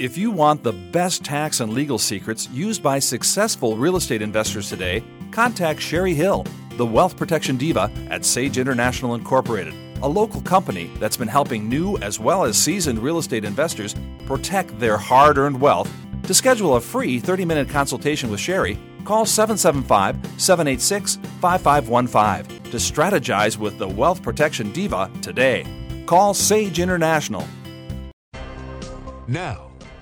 If you want the best tax and legal secrets used by successful real estate investors today, contact Sherry Hill, the wealth protection diva at Sage International Incorporated, a local company that's been helping new as well as seasoned real estate investors protect their hard earned wealth. To schedule a free 30 minute consultation with Sherry, call 775 786 5515 to strategize with the wealth protection diva today. Call Sage International. Now,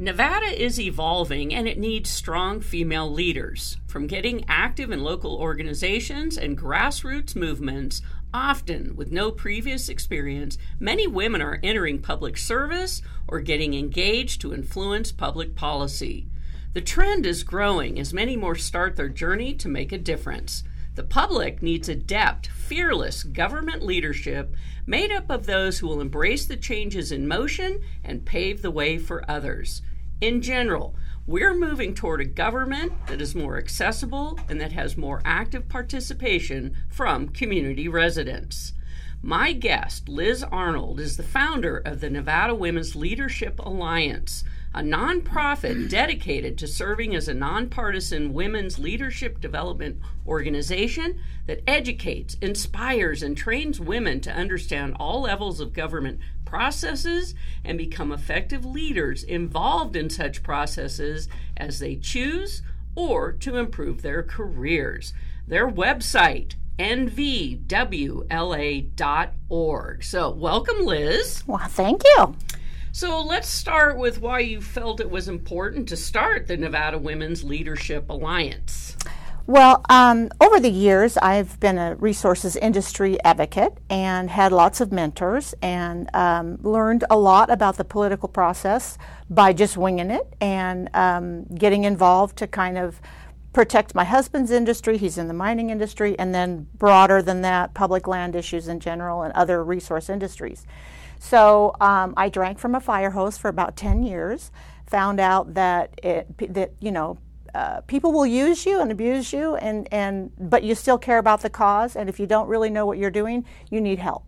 Nevada is evolving and it needs strong female leaders. From getting active in local organizations and grassroots movements, often with no previous experience, many women are entering public service or getting engaged to influence public policy. The trend is growing as many more start their journey to make a difference. The public needs adept, fearless government leadership made up of those who will embrace the changes in motion and pave the way for others. In general, we're moving toward a government that is more accessible and that has more active participation from community residents. My guest, Liz Arnold, is the founder of the Nevada Women's Leadership Alliance, a nonprofit dedicated to serving as a nonpartisan women's leadership development organization that educates, inspires, and trains women to understand all levels of government processes and become effective leaders involved in such processes as they choose or to improve their careers. Their website, nvwla.org. So, welcome, Liz. Well, thank you. So let's start with why you felt it was important to start the Nevada Women's Leadership Alliance. Well, um, over the years, I've been a resources industry advocate and had lots of mentors and um, learned a lot about the political process by just winging it and um, getting involved to kind of protect my husband's industry. He's in the mining industry, and then broader than that, public land issues in general and other resource industries. So um, I drank from a fire hose for about 10 years. Found out that it, that you know uh, people will use you and abuse you, and, and but you still care about the cause. And if you don't really know what you're doing, you need help.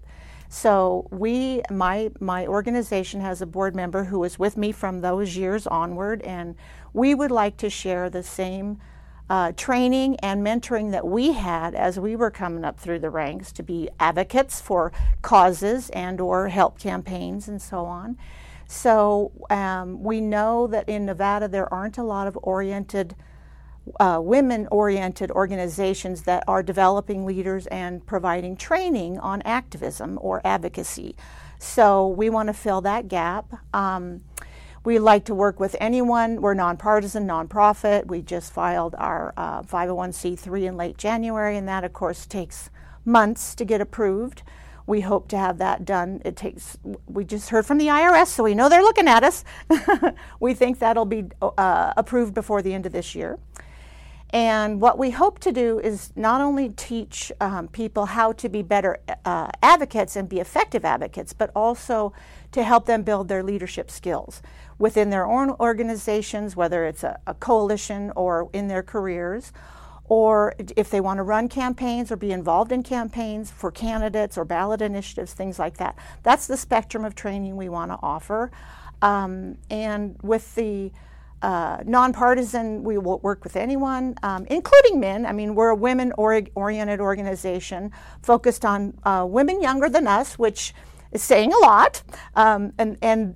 So we, my my organization has a board member who was with me from those years onward, and we would like to share the same uh, training and mentoring that we had as we were coming up through the ranks to be advocates for causes and or help campaigns and so on. So um, we know that in Nevada there aren't a lot of oriented, uh, women-oriented organizations that are developing leaders and providing training on activism or advocacy. So we want to fill that gap. Um, we like to work with anyone. We're nonpartisan, nonprofit. We just filed our uh, 501c3 in late January, and that, of course, takes months to get approved. We hope to have that done. It takes, we just heard from the IRS, so we know they're looking at us. we think that'll be uh, approved before the end of this year. And what we hope to do is not only teach um, people how to be better uh, advocates and be effective advocates, but also to help them build their leadership skills within their own organizations, whether it's a, a coalition or in their careers, or if they want to run campaigns or be involved in campaigns for candidates or ballot initiatives, things like that. That's the spectrum of training we want to offer. Um, and with the uh, nonpartisan, we will work with anyone, um, including men. I mean, we're a women oriented organization focused on uh, women younger than us, which is saying a lot. Um, and, and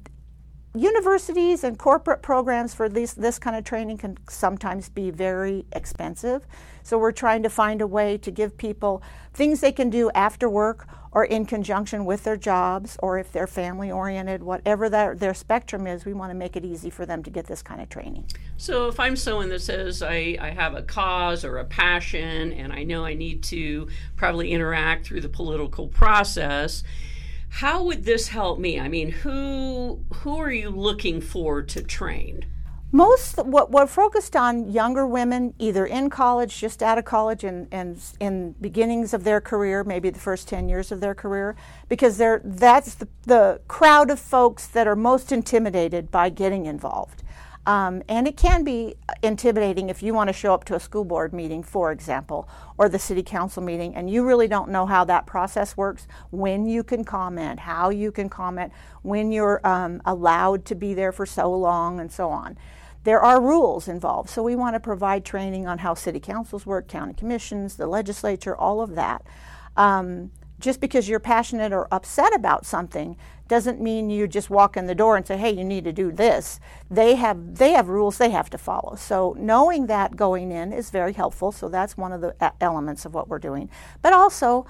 universities and corporate programs for this, this kind of training can sometimes be very expensive. So we're trying to find a way to give people things they can do after work or in conjunction with their jobs or if they're family oriented, whatever their, their spectrum is, we want to make it easy for them to get this kind of training. So if I'm someone that says I, I have a cause or a passion and I know I need to probably interact through the political process, how would this help me? I mean, who who are you looking for to train? Most what we're focused on younger women, either in college, just out of college, and, and in beginnings of their career, maybe the first ten years of their career, because they're that's the, the crowd of folks that are most intimidated by getting involved. Um, and it can be intimidating if you want to show up to a school board meeting, for example, or the city council meeting, and you really don't know how that process works, when you can comment, how you can comment, when you're um, allowed to be there for so long, and so on. There are rules involved, so we want to provide training on how city councils work, county commissions, the legislature, all of that. Um, just because you're passionate or upset about something doesn't mean you just walk in the door and say, "Hey, you need to do this." They have they have rules they have to follow. So knowing that going in is very helpful. So that's one of the elements of what we're doing. But also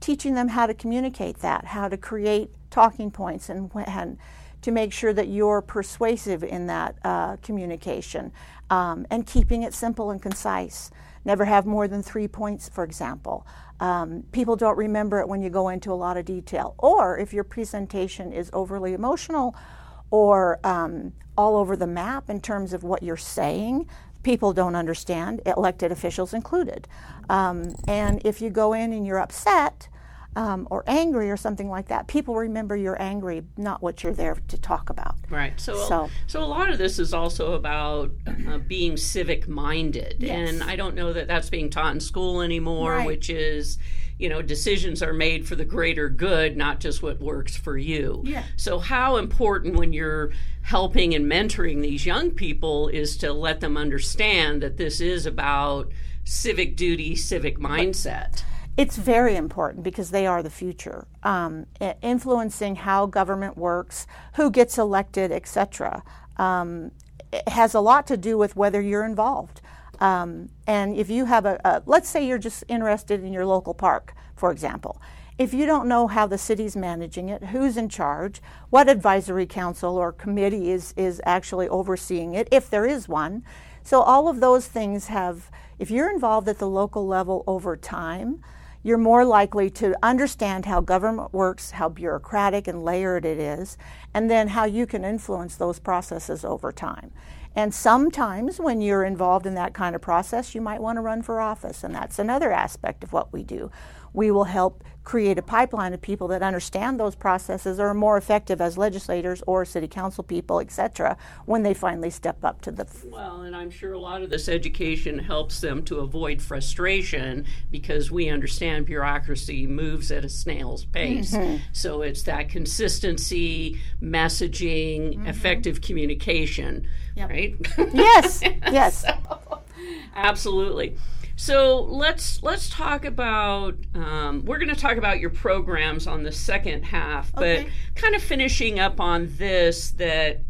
teaching them how to communicate that, how to create talking points, and, and to make sure that you're persuasive in that uh, communication, um, and keeping it simple and concise. Never have more than three points, for example. Um, people don't remember it when you go into a lot of detail. Or if your presentation is overly emotional or um, all over the map in terms of what you're saying, people don't understand, elected officials included. Um, and if you go in and you're upset, um, or angry or something like that, people remember you're angry, not what you're there to talk about. Right. So, so, so a lot of this is also about uh, being civic minded, yes. and I don't know that that's being taught in school anymore, right. which is. You know, decisions are made for the greater good, not just what works for you. Yeah. So, how important when you're helping and mentoring these young people is to let them understand that this is about civic duty, civic mindset. But, it's very important because they are the future, um, influencing how government works, who gets elected, etc. Um, has a lot to do with whether you're involved. Um, and if you have a, a, let's say you're just interested in your local park, for example. If you don't know how the city's managing it, who's in charge, what advisory council or committee is, is actually overseeing it, if there is one. So, all of those things have, if you're involved at the local level over time, you're more likely to understand how government works, how bureaucratic and layered it is, and then how you can influence those processes over time. And sometimes when you're involved in that kind of process, you might want to run for office, and that's another aspect of what we do we will help create a pipeline of people that understand those processes or are more effective as legislators or city council people, et cetera, when they finally step up to the. F- well, and I'm sure a lot of this education helps them to avoid frustration because we understand bureaucracy moves at a snail's pace. Mm-hmm. So it's that consistency, messaging, mm-hmm. effective communication, yep. right? Yes, yes. so, absolutely. So let's let's talk about. Um, we're going to talk about your programs on the second half, but okay. kind of finishing up on this that.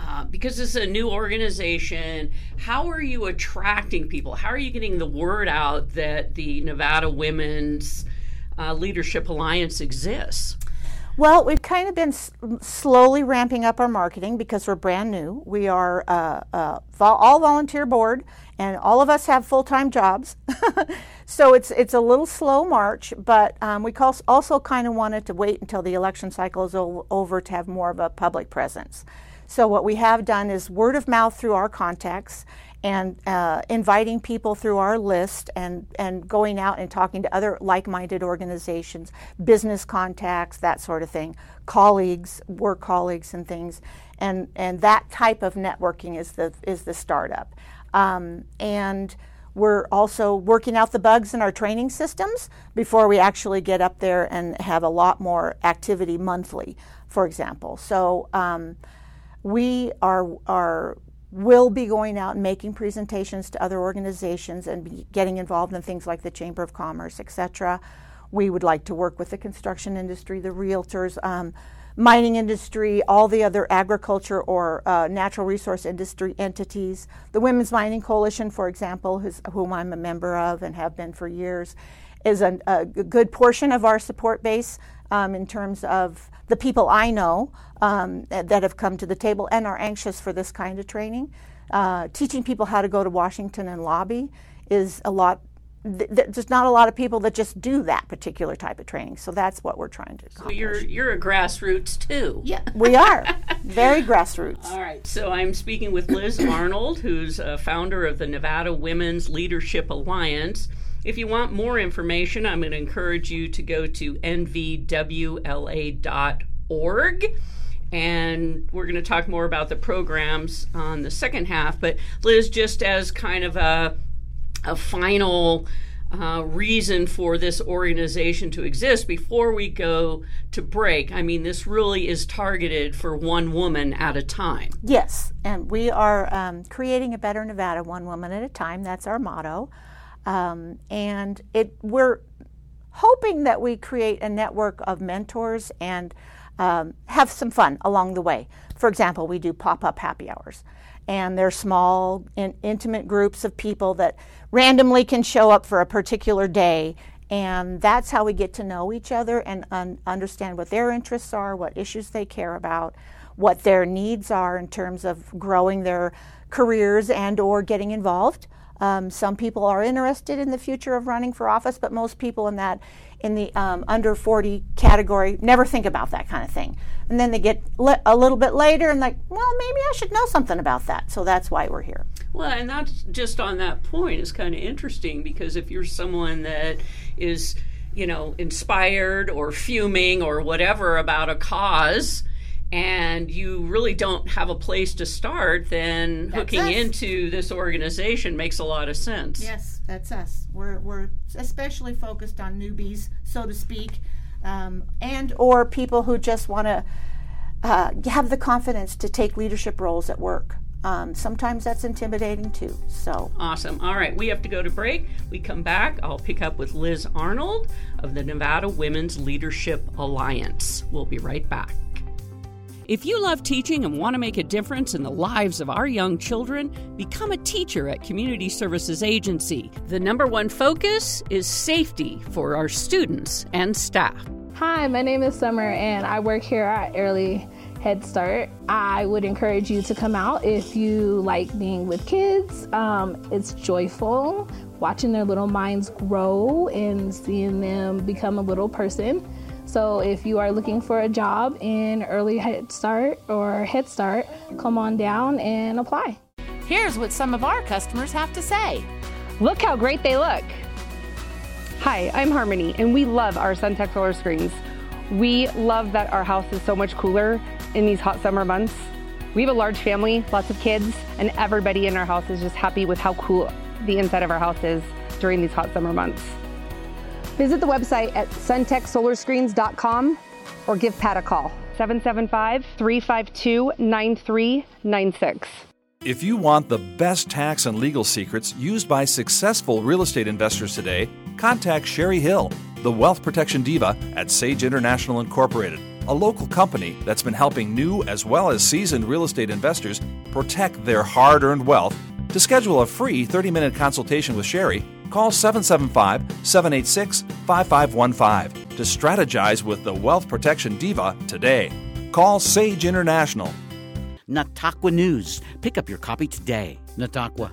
Uh, because this is a new organization, how are you attracting people? How are you getting the word out that the Nevada Women's uh, Leadership Alliance exists? Well, we've kind of been s- slowly ramping up our marketing because we're brand new. We are uh, uh, all volunteer board, and all of us have full time jobs. so it's it's a little slow march, but um, we also kind of wanted to wait until the election cycle is o- over to have more of a public presence. So what we have done is word of mouth through our contacts and uh, inviting people through our list and, and going out and talking to other like-minded organizations, business contacts, that sort of thing, colleagues, work colleagues and things. And, and that type of networking is the, is the startup. Um, and we're also working out the bugs in our training systems before we actually get up there and have a lot more activity monthly, for example. So um, we are, are will be going out and making presentations to other organizations and getting involved in things like the Chamber of Commerce, etc. We would like to work with the construction industry, the realtors, um, mining industry, all the other agriculture or uh, natural resource industry entities. The Women's Mining Coalition, for example, whom I'm a member of and have been for years, is a, a good portion of our support base um, in terms of the people I know um, that have come to the table and are anxious for this kind of training. Uh, teaching people how to go to Washington and lobby is a lot th- there's not a lot of people that just do that particular type of training. So that's what we're trying to accomplish. So you're you're a grassroots too. Yeah, we are very grassroots. All right. So I'm speaking with Liz Arnold, who's a founder of the Nevada Women's Leadership Alliance. If you want more information, I'm going to encourage you to go to nvwla.org. And we're going to talk more about the programs on the second half. But Liz, just as kind of a a final uh, reason for this organization to exist before we go to break. I mean, this really is targeted for one woman at a time. Yes, and we are um, creating a better Nevada one woman at a time. That's our motto. Um, and it we're hoping that we create a network of mentors and um, have some fun along the way. For example, we do pop up happy hours, and they're small, in, intimate groups of people that randomly can show up for a particular day. And that's how we get to know each other and un- understand what their interests are, what issues they care about, what their needs are in terms of growing their careers and or getting involved. Um, some people are interested in the future of running for office, but most people in that in the um, under 40 category never think about that kind of thing. And then they get a little bit later and like, well, maybe I should know something about that. So that's why we're here. Well, and that's just on that point is kind of interesting because if you're someone that is, you know, inspired or fuming or whatever about a cause, and you really don't have a place to start, then That's hooking us. into this organization makes a lot of sense. Yes, that's us. We're, we're especially focused on newbies, so to speak, um, and or people who just want to uh, have the confidence to take leadership roles at work. Um, sometimes that's intimidating too. So Awesome. All right, we have to go to break. We come back. I'll pick up with Liz Arnold of the Nevada Women's Leadership Alliance. We'll be right back. If you love teaching and want to make a difference in the lives of our young children, become a teacher at Community Services Agency. The number one focus is safety for our students and staff. Hi, my name is Summer and I work here at Early Head Start. I would encourage you to come out if you like being with kids. Um, it's joyful watching their little minds grow and seeing them become a little person. So if you are looking for a job in Early Head Start or Head Start, come on down and apply. Here's what some of our customers have to say. Look how great they look. Hi, I'm Harmony, and we love our SunTech solar screens. We love that our house is so much cooler in these hot summer months. We have a large family, lots of kids, and everybody in our house is just happy with how cool the inside of our house is during these hot summer months. Visit the website at suntechsolarscreens.com or give Pat a call 775 352 9396. If you want the best tax and legal secrets used by successful real estate investors today, contact Sherry Hill, the wealth protection diva at Sage International Incorporated, a local company that's been helping new as well as seasoned real estate investors protect their hard earned wealth. To schedule a free 30 minute consultation with Sherry, call 775 786 5515 to strategize with the wealth protection diva today. Call Sage International Nataqua News. Pick up your copy today. Nataqua.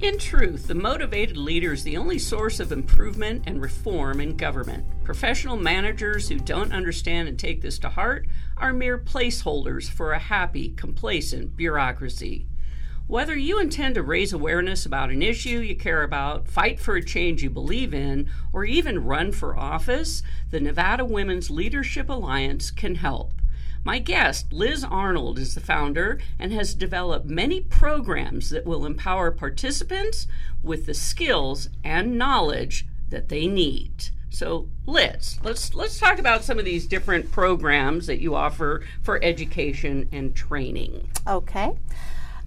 In truth, the motivated leader is the only source of improvement and reform in government. Professional managers who don't understand and take this to heart are mere placeholders for a happy, complacent bureaucracy. Whether you intend to raise awareness about an issue you care about, fight for a change you believe in, or even run for office, the Nevada Women's Leadership Alliance can help. My guest, Liz Arnold, is the founder and has developed many programs that will empower participants with the skills and knowledge that they need. So, Liz, let's let's talk about some of these different programs that you offer for education and training. Okay.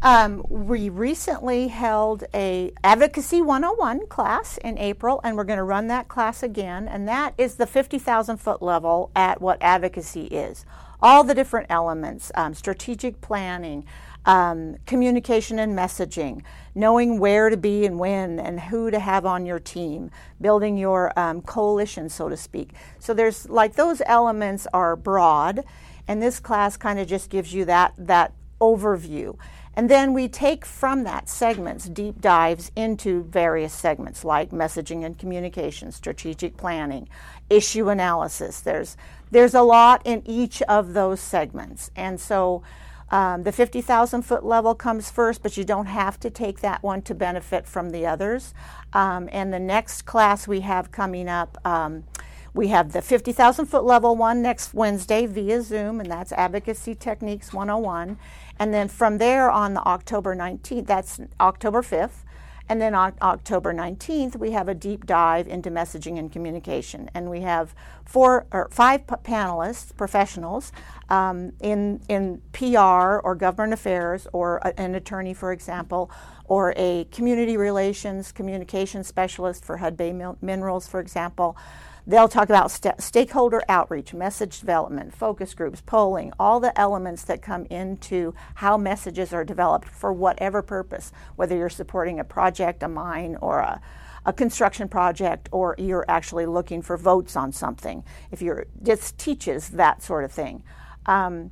Um, we recently held a Advocacy 101 class in April, and we're going to run that class again. And that is the 50,000 foot level at what advocacy is. All the different elements, um, strategic planning, um, communication and messaging, knowing where to be and when, and who to have on your team, building your um, coalition, so to speak. So there's like those elements are broad, and this class kind of just gives you that that overview. And then we take from that segments, deep dives into various segments like messaging and communication, strategic planning, issue analysis. There's there's a lot in each of those segments. And so um, the 50,000 foot level comes first, but you don't have to take that one to benefit from the others. Um, and the next class we have coming up, um, we have the 50,000 foot level one next Wednesday via Zoom, and that's Advocacy Techniques 101. And then from there on the October 19th, that's October 5th, and then on October 19th, we have a deep dive into messaging and communication. And we have four or five p- panelists, professionals, um, in, in PR or government affairs, or a, an attorney, for example, or a community relations communication specialist for Hud Hudbay Minerals, for example. They'll talk about st- stakeholder outreach, message development, focus groups, polling, all the elements that come into how messages are developed for whatever purpose, whether you're supporting a project, a mine, or a, a construction project, or you're actually looking for votes on something. If you're, this teaches that sort of thing. Um,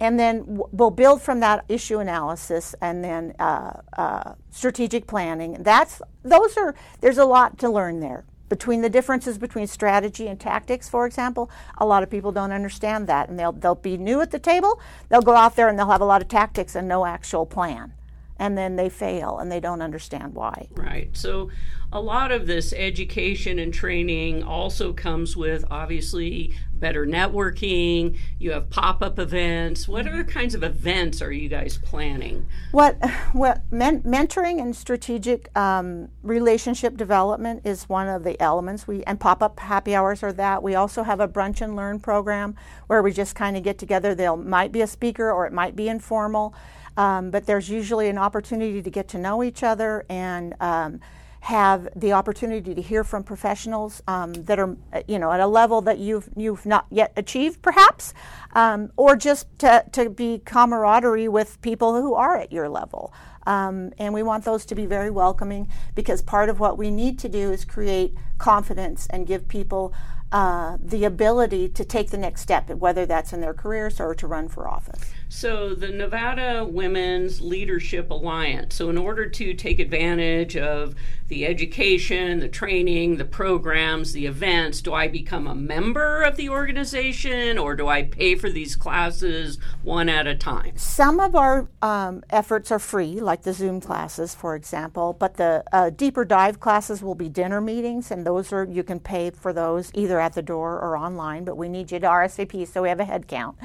and then we'll build from that issue analysis and then uh, uh, strategic planning. That's those are there's a lot to learn there between the differences between strategy and tactics, for example, a lot of people don't understand that, and they'll they'll be new at the table. They'll go out there and they'll have a lot of tactics and no actual plan, and then they fail and they don't understand why. Right. So, a lot of this education and training also comes with obviously better networking. You have pop up events. What other kinds of events are you guys planning? What, what men- mentoring and strategic um, relationship development is one of the elements. We and pop up happy hours are that. We also have a brunch and learn program where we just kind of get together. There might be a speaker or it might be informal, um, but there's usually an opportunity to get to know each other and. Um, have the opportunity to hear from professionals um, that are, you know, at a level that you've you've not yet achieved, perhaps, um, or just to, to be camaraderie with people who are at your level. Um, and we want those to be very welcoming because part of what we need to do is create confidence and give people uh, the ability to take the next step, whether that's in their careers or to run for office. So, the Nevada Women's Leadership Alliance. So, in order to take advantage of the education, the training, the programs, the events, do I become a member of the organization or do I pay for these classes one at a time? Some of our um, efforts are free, like the Zoom classes, for example, but the uh, deeper dive classes will be dinner meetings, and those are you can pay for those either at the door or online, but we need you to RSVP so we have a head count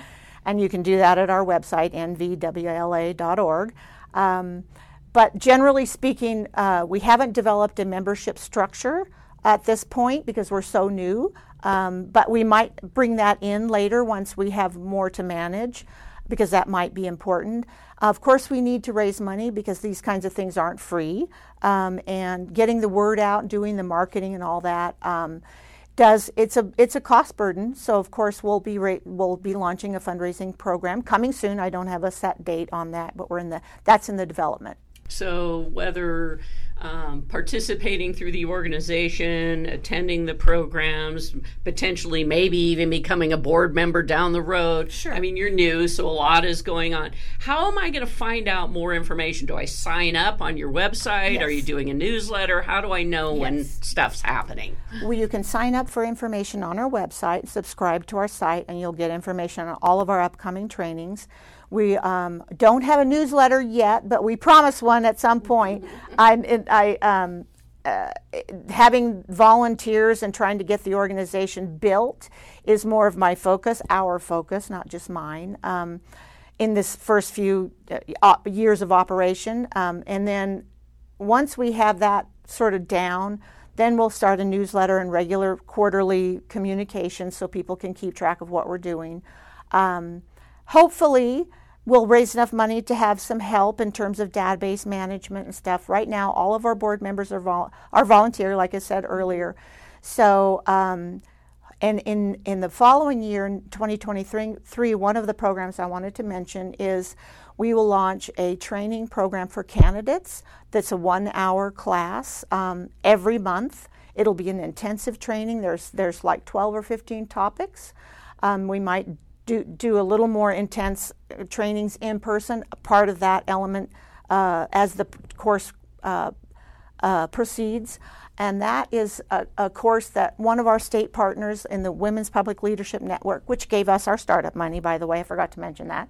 and you can do that at our website, nvwla.org. Um, but generally speaking, uh, we haven't developed a membership structure at this point because we're so new. Um, but we might bring that in later once we have more to manage because that might be important. Of course, we need to raise money because these kinds of things aren't free. Um, and getting the word out, doing the marketing and all that um, does it's a it's a cost burden. So of course we'll be ra- we'll be launching a fundraising program coming soon. I don't have a set date on that, but we're in the that's in the development. So whether um, participating through the organization, attending the programs, potentially maybe even becoming a board member down the road. Sure. I mean, you're new, so a lot is going on. How am I going to find out more information? Do I sign up on your website? Yes. Are you doing a newsletter? How do I know yes. when stuff's happening? Well, you can sign up for information on our website, subscribe to our site, and you'll get information on all of our upcoming trainings. We um, don't have a newsletter yet, but we promise one at some point. I'm, I, um, uh, having volunteers and trying to get the organization built is more of my focus, our focus, not just mine, um, in this first few uh, years of operation. Um, and then once we have that sort of down, then we'll start a newsletter and regular quarterly communication so people can keep track of what we're doing. Um, hopefully, We'll raise enough money to have some help in terms of database management and stuff. Right now, all of our board members are, vol- are volunteer, like I said earlier. So, um, and in, in the following year, in 2023, one of the programs I wanted to mention is we will launch a training program for candidates that's a one hour class um, every month. It'll be an intensive training. There's, there's like 12 or 15 topics. Um, we might do, do a little more intense uh, trainings in person, part of that element uh, as the course uh, uh, proceeds. And that is a, a, course that one of our state partners in the Women's Public Leadership Network, which gave us our startup money, by the way, I forgot to mention that.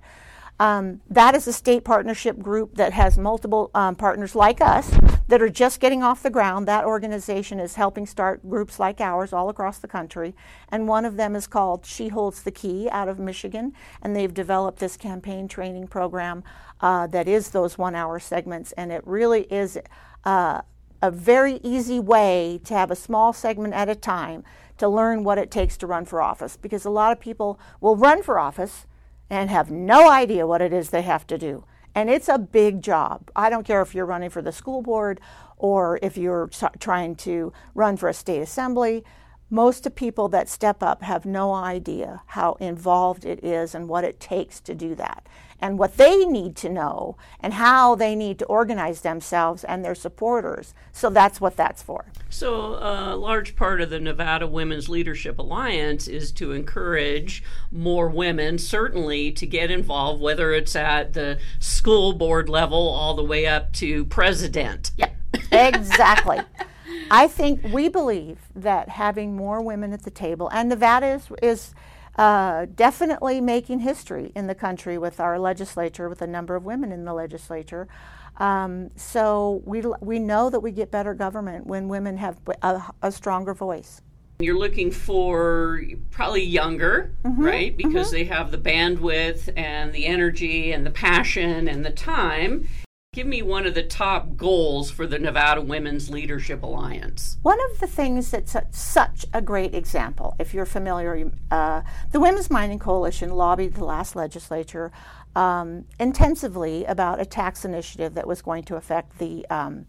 Um, that is a state partnership group that has multiple um, partners like us that are just getting off the ground. That organization is helping start groups like ours all across the country. And one of them is called She Holds the Key out of Michigan. And they've developed this campaign training program uh, that is those one hour segments. And it really is uh, a very easy way to have a small segment at a time to learn what it takes to run for office. Because a lot of people will run for office and have no idea what it is they have to do. And it's a big job. I don't care if you're running for the school board or if you're trying to run for a state assembly. Most of people that step up have no idea how involved it is and what it takes to do that and what they need to know and how they need to organize themselves and their supporters. So that's what that's for. So, a large part of the Nevada Women's Leadership Alliance is to encourage more women, certainly, to get involved, whether it's at the school board level all the way up to president. Yep, exactly. I think we believe that having more women at the table, and Nevada is, is uh, definitely making history in the country with our legislature, with a number of women in the legislature. Um, so we, we know that we get better government when women have a, a stronger voice. You're looking for probably younger, mm-hmm, right? Because mm-hmm. they have the bandwidth and the energy and the passion and the time. Give me one of the top goals for the Nevada Women's Leadership Alliance. One of the things that's a, such a great example, if you're familiar, uh, the Women's Mining Coalition lobbied the last legislature um, intensively about a tax initiative that was going to affect the um,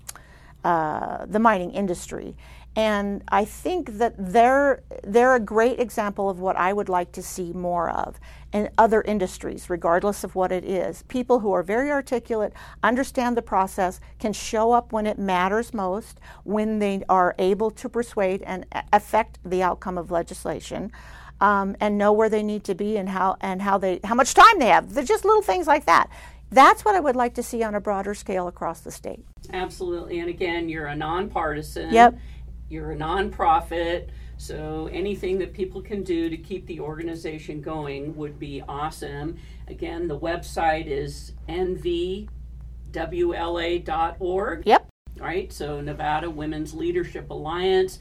uh, the mining industry. And I think that they're, they're a great example of what I would like to see more of in other industries, regardless of what it is. People who are very articulate, understand the process, can show up when it matters most, when they are able to persuade and affect the outcome of legislation. Um, and know where they need to be and how and how they how much time they have. They're just little things like that. That's what I would like to see on a broader scale across the state. Absolutely. And again, you're a nonpartisan. Yep you're a nonprofit, so anything that people can do to keep the organization going would be awesome. Again, the website is nvwla.org. Yep. Right, so Nevada Women's Leadership Alliance.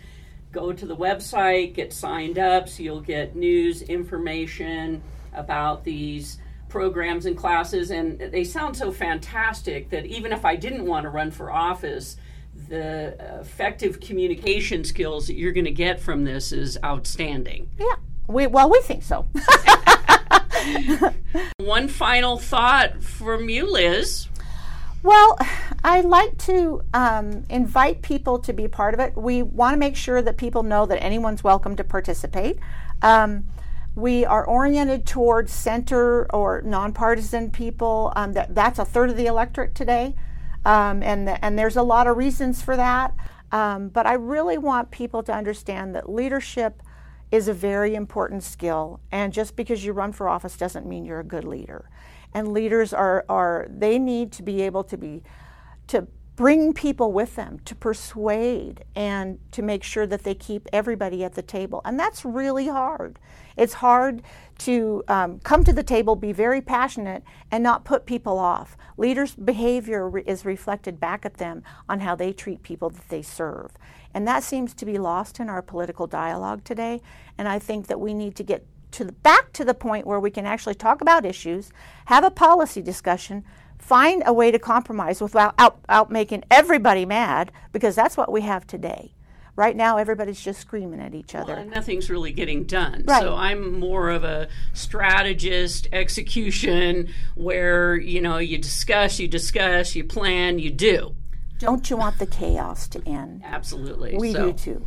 Go to the website, get signed up, so you'll get news, information about these programs and classes. And they sound so fantastic that even if I didn't want to run for office, the effective communication skills that you're going to get from this is outstanding. Yeah. We, well, we think so. One final thought from you, Liz. Well, I'd like to um, invite people to be part of it. We want to make sure that people know that anyone's welcome to participate. Um, we are oriented towards center or nonpartisan people. Um, that, that's a third of the electorate today. Um, and, the, and there's a lot of reasons for that. Um, but I really want people to understand that leadership is a very important skill. And just because you run for office doesn't mean you're a good leader. And leaders are, are they need to be able to be, to bring people with them, to persuade, and to make sure that they keep everybody at the table. And that's really hard. It's hard to um, come to the table, be very passionate, and not put people off. Leaders' behavior re- is reflected back at them on how they treat people that they serve. And that seems to be lost in our political dialogue today. And I think that we need to get to the, back to the point where we can actually talk about issues, have a policy discussion, find a way to compromise without out, out making everybody mad, because that's what we have today. Right now, everybody's just screaming at each other. Well, nothing's really getting done. Right. So I'm more of a strategist, execution, where you know you discuss, you discuss, you plan, you do. Don't you want the chaos to end? Absolutely. We so. do too.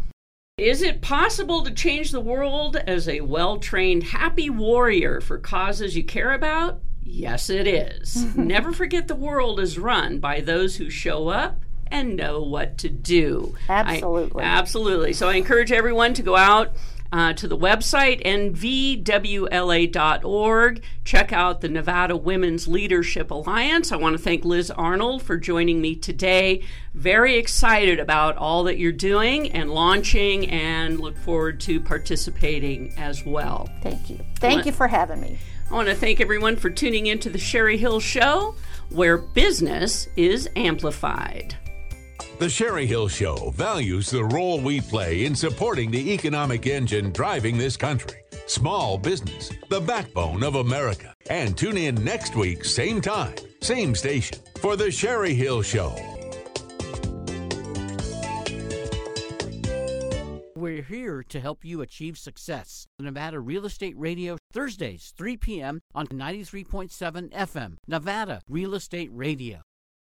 Is it possible to change the world as a well trained, happy warrior for causes you care about? Yes, it is. Never forget the world is run by those who show up and know what to do. Absolutely. I, absolutely. So I encourage everyone to go out uh, to the website nvwla.org. Check out the Nevada Women's Leadership Alliance. I want to thank Liz Arnold for joining me today. Very excited about all that you're doing and launching, and look forward to participating as well. Thank you. Thank you for having me. I want to thank everyone for tuning into the Sherry Hill Show, where business is amplified. The Sherry Hill Show values the role we play in supporting the economic engine driving this country. Small business, the backbone of America. And tune in next week, same time, same station, for The Sherry Hill Show. We're here to help you achieve success. The Nevada Real Estate Radio, Thursdays, 3 p.m. on 93.7 FM, Nevada Real Estate Radio.